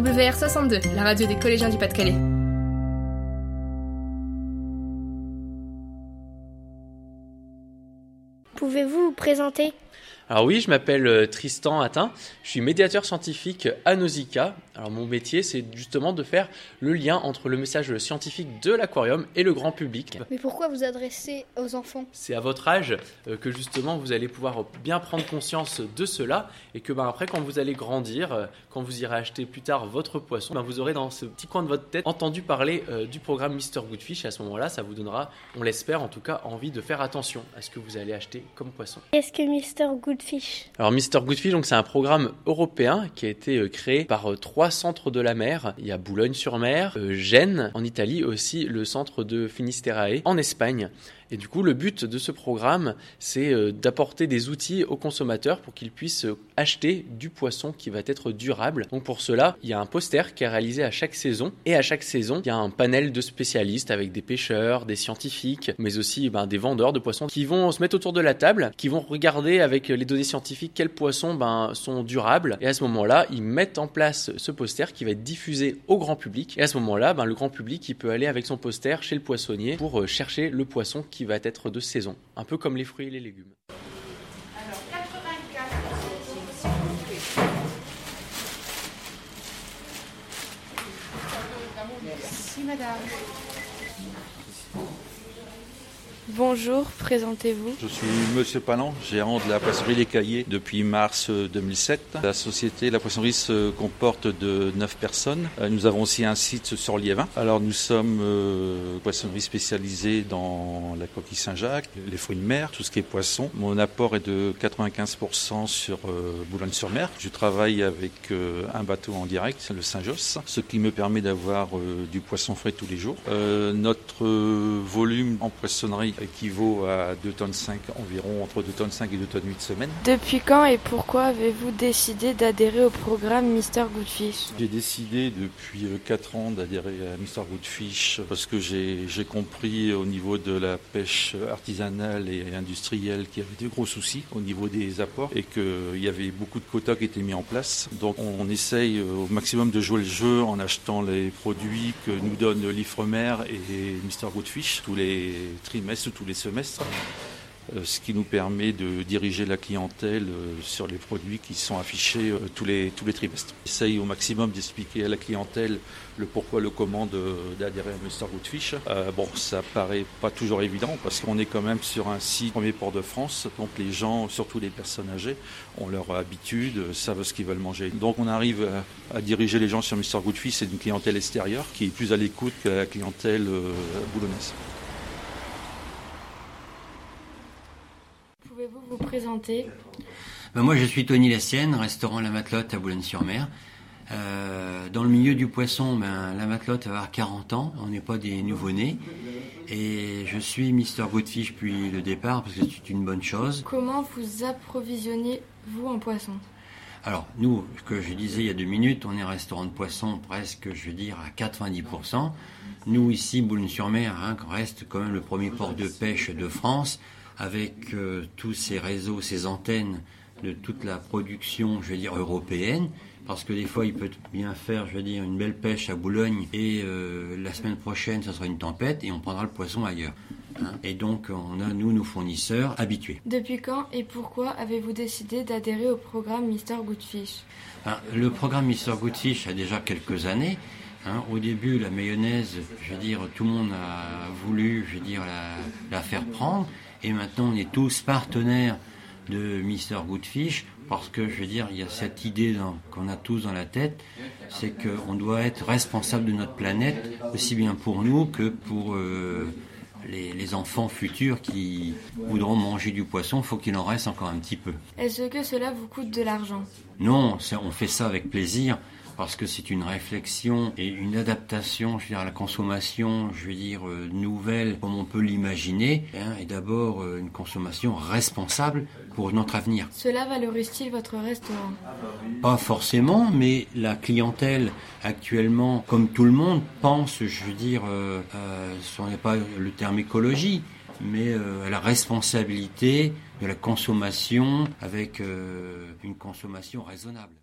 WR62, la radio des collégiens du Pas-de-Calais. Pouvez-vous vous présenter? Alors oui, je m'appelle euh, Tristan Attin, je suis médiateur scientifique à Nausicaa. Alors mon métier, c'est justement de faire le lien entre le message scientifique de l'aquarium et le grand public. Mais pourquoi vous adressez aux enfants? C'est à votre âge euh, que justement vous allez pouvoir bien prendre conscience de cela et que ben, après quand vous allez grandir, euh, quand vous irez acheter plus tard votre poisson, ben, vous aurez dans ce petit coin de votre tête entendu parler du programme Mister Goodfish et à ce moment-là, ça vous donnera, on l'espère en tout cas, envie de faire attention à ce que vous allez acheter comme poisson. Qu'est-ce que Mister Goodfish alors Mister Goodfish, c'est un programme européen qui a été euh, créé par euh, trois centres de la mer. Il y a Boulogne-sur-Mer, euh, Gênes en Italie, aussi le centre de Finisterae en Espagne. Et du coup, le but de ce programme, c'est d'apporter des outils aux consommateurs pour qu'ils puissent acheter du poisson qui va être durable. Donc pour cela, il y a un poster qui est réalisé à chaque saison. Et à chaque saison, il y a un panel de spécialistes avec des pêcheurs, des scientifiques, mais aussi ben, des vendeurs de poissons qui vont se mettre autour de la table, qui vont regarder avec les données scientifiques quels poissons ben, sont durables. Et à ce moment-là, ils mettent en place ce poster qui va être diffusé au grand public. Et à ce moment-là, ben, le grand public, il peut aller avec son poster chez le poissonnier pour euh, chercher le poisson qui va être de saison, un peu comme les fruits et les légumes. Alors, 84. Merci madame. Bonjour, présentez-vous. Je suis Monsieur Palan, gérant de la poissonnerie Les Cahiers depuis mars 2007. Euh, la société, la poissonnerie se comporte de 9 personnes. Euh, nous avons aussi un site sur Liévin. Alors nous sommes euh, poissonnerie spécialisée dans la coquille Saint-Jacques, les fruits de mer, tout ce qui est poisson. Mon apport est de 95% sur Boulogne-sur-Mer. Je travaille avec un bateau en direct, le Saint-Josse, ce qui me permet d'avoir du poisson frais tous les jours. notre volume en poissonnerie équivaut à 2 tonnes 5 environ, entre 2 tonnes 5 et 2 tonnes 8 semaines. Depuis quand et pourquoi avez-vous décidé d'adhérer au programme Mister Goodfish? J'ai décidé depuis 4 euh, ans d'adhérer à Mister Goodfish parce que j'ai compris au niveau de la pêche artisanale et industrielle qu'il y avait de gros soucis au niveau des apports et qu'il y avait beaucoup de quotas qui étaient mis en place. Donc on essaye euh, au maximum de jouer le jeu en achetant les produits que nous donne l'Ifremer et Mister Goodfish tous les trimestres tous les semestres, euh, ce qui nous permet de diriger la clientèle euh, sur les produits qui sont affichés euh, tous les, tous les trimestres. Essaye au maximum d'expliquer à la clientèle le pourquoi, le comment d'adhérer à Mr. Goodfish. bon, ça paraît pas toujours évident parce qu'on est quand même sur un site premier port de France, donc les gens, surtout les personnes âgées, ont leur habitude, savent ce qu'ils veulent manger. Donc on arrive à, diriger les gens sur Mr. Goodfish, c'est une clientèle extérieure qui est plus à l'écoute que la clientèle boulonnaise. Pouvez-vous vous présenter? Ben Moi, je suis Tony Lassienne, restaurant La Matelote à Boulogne-sur-Mer. Euh, dans le milieu du poisson, ben, la matelote va avoir 40 ans, on n'est pas des nouveau-nés. Et je suis Mister Goodfish depuis le départ parce que c'est une bonne chose. Comment vous approvisionnez-vous en poisson? Alors, nous, ce que je disais il y a deux minutes, on est restaurant de poisson presque, je veux dire, à 90%. Nous, ici, Boulogne-sur-Mer, hein, reste quand même le premier port de pêche de France avec euh, tous ces réseaux, ces antennes de toute la production, je veux dire, européenne, parce que des fois, il peut bien faire, je veux dire, une belle pêche à Boulogne, et euh, la semaine prochaine, ce sera une tempête, et on prendra le poisson ailleurs. Hein. Et donc, on a, nous, nos fournisseurs habitués. Depuis quand et pourquoi avez-vous décidé d'adhérer au programme Mister Goodfish? Ben, Le programme Mister Goodfish a déjà quelques années. Hein. au début, la mayonnaise, je veux dire, tout le monde a voulu, je veux dire, la faire prendre. Et maintenant, on est tous partenaires de Mister Goodfish parce que, je veux dire, il y a cette idée qu'on a tous dans la tête, c'est qu'on doit être responsable de notre planète, aussi bien pour nous que pour euh, les, enfants futurs qui voudront manger du poisson, il faut qu'il en reste encore un petit peu. Est-ce que cela vous coûte de l'argent? Non, on fait ça avec plaisir parce que c'est une réflexion et une adaptation, je veux dire, à la consommation, je veux dire, euh, nouvelle, comme on peut l'imaginer, hein, et d'abord euh, une consommation responsable pour notre avenir. Cela valorise-t-il votre restaurant? Pas forcément, mais la clientèle actuellement, comme tout le monde, pense, je veux dire, euh, ce n'est pas le terme écologie, mais à la responsabilité de la consommation avec une consommation raisonnable.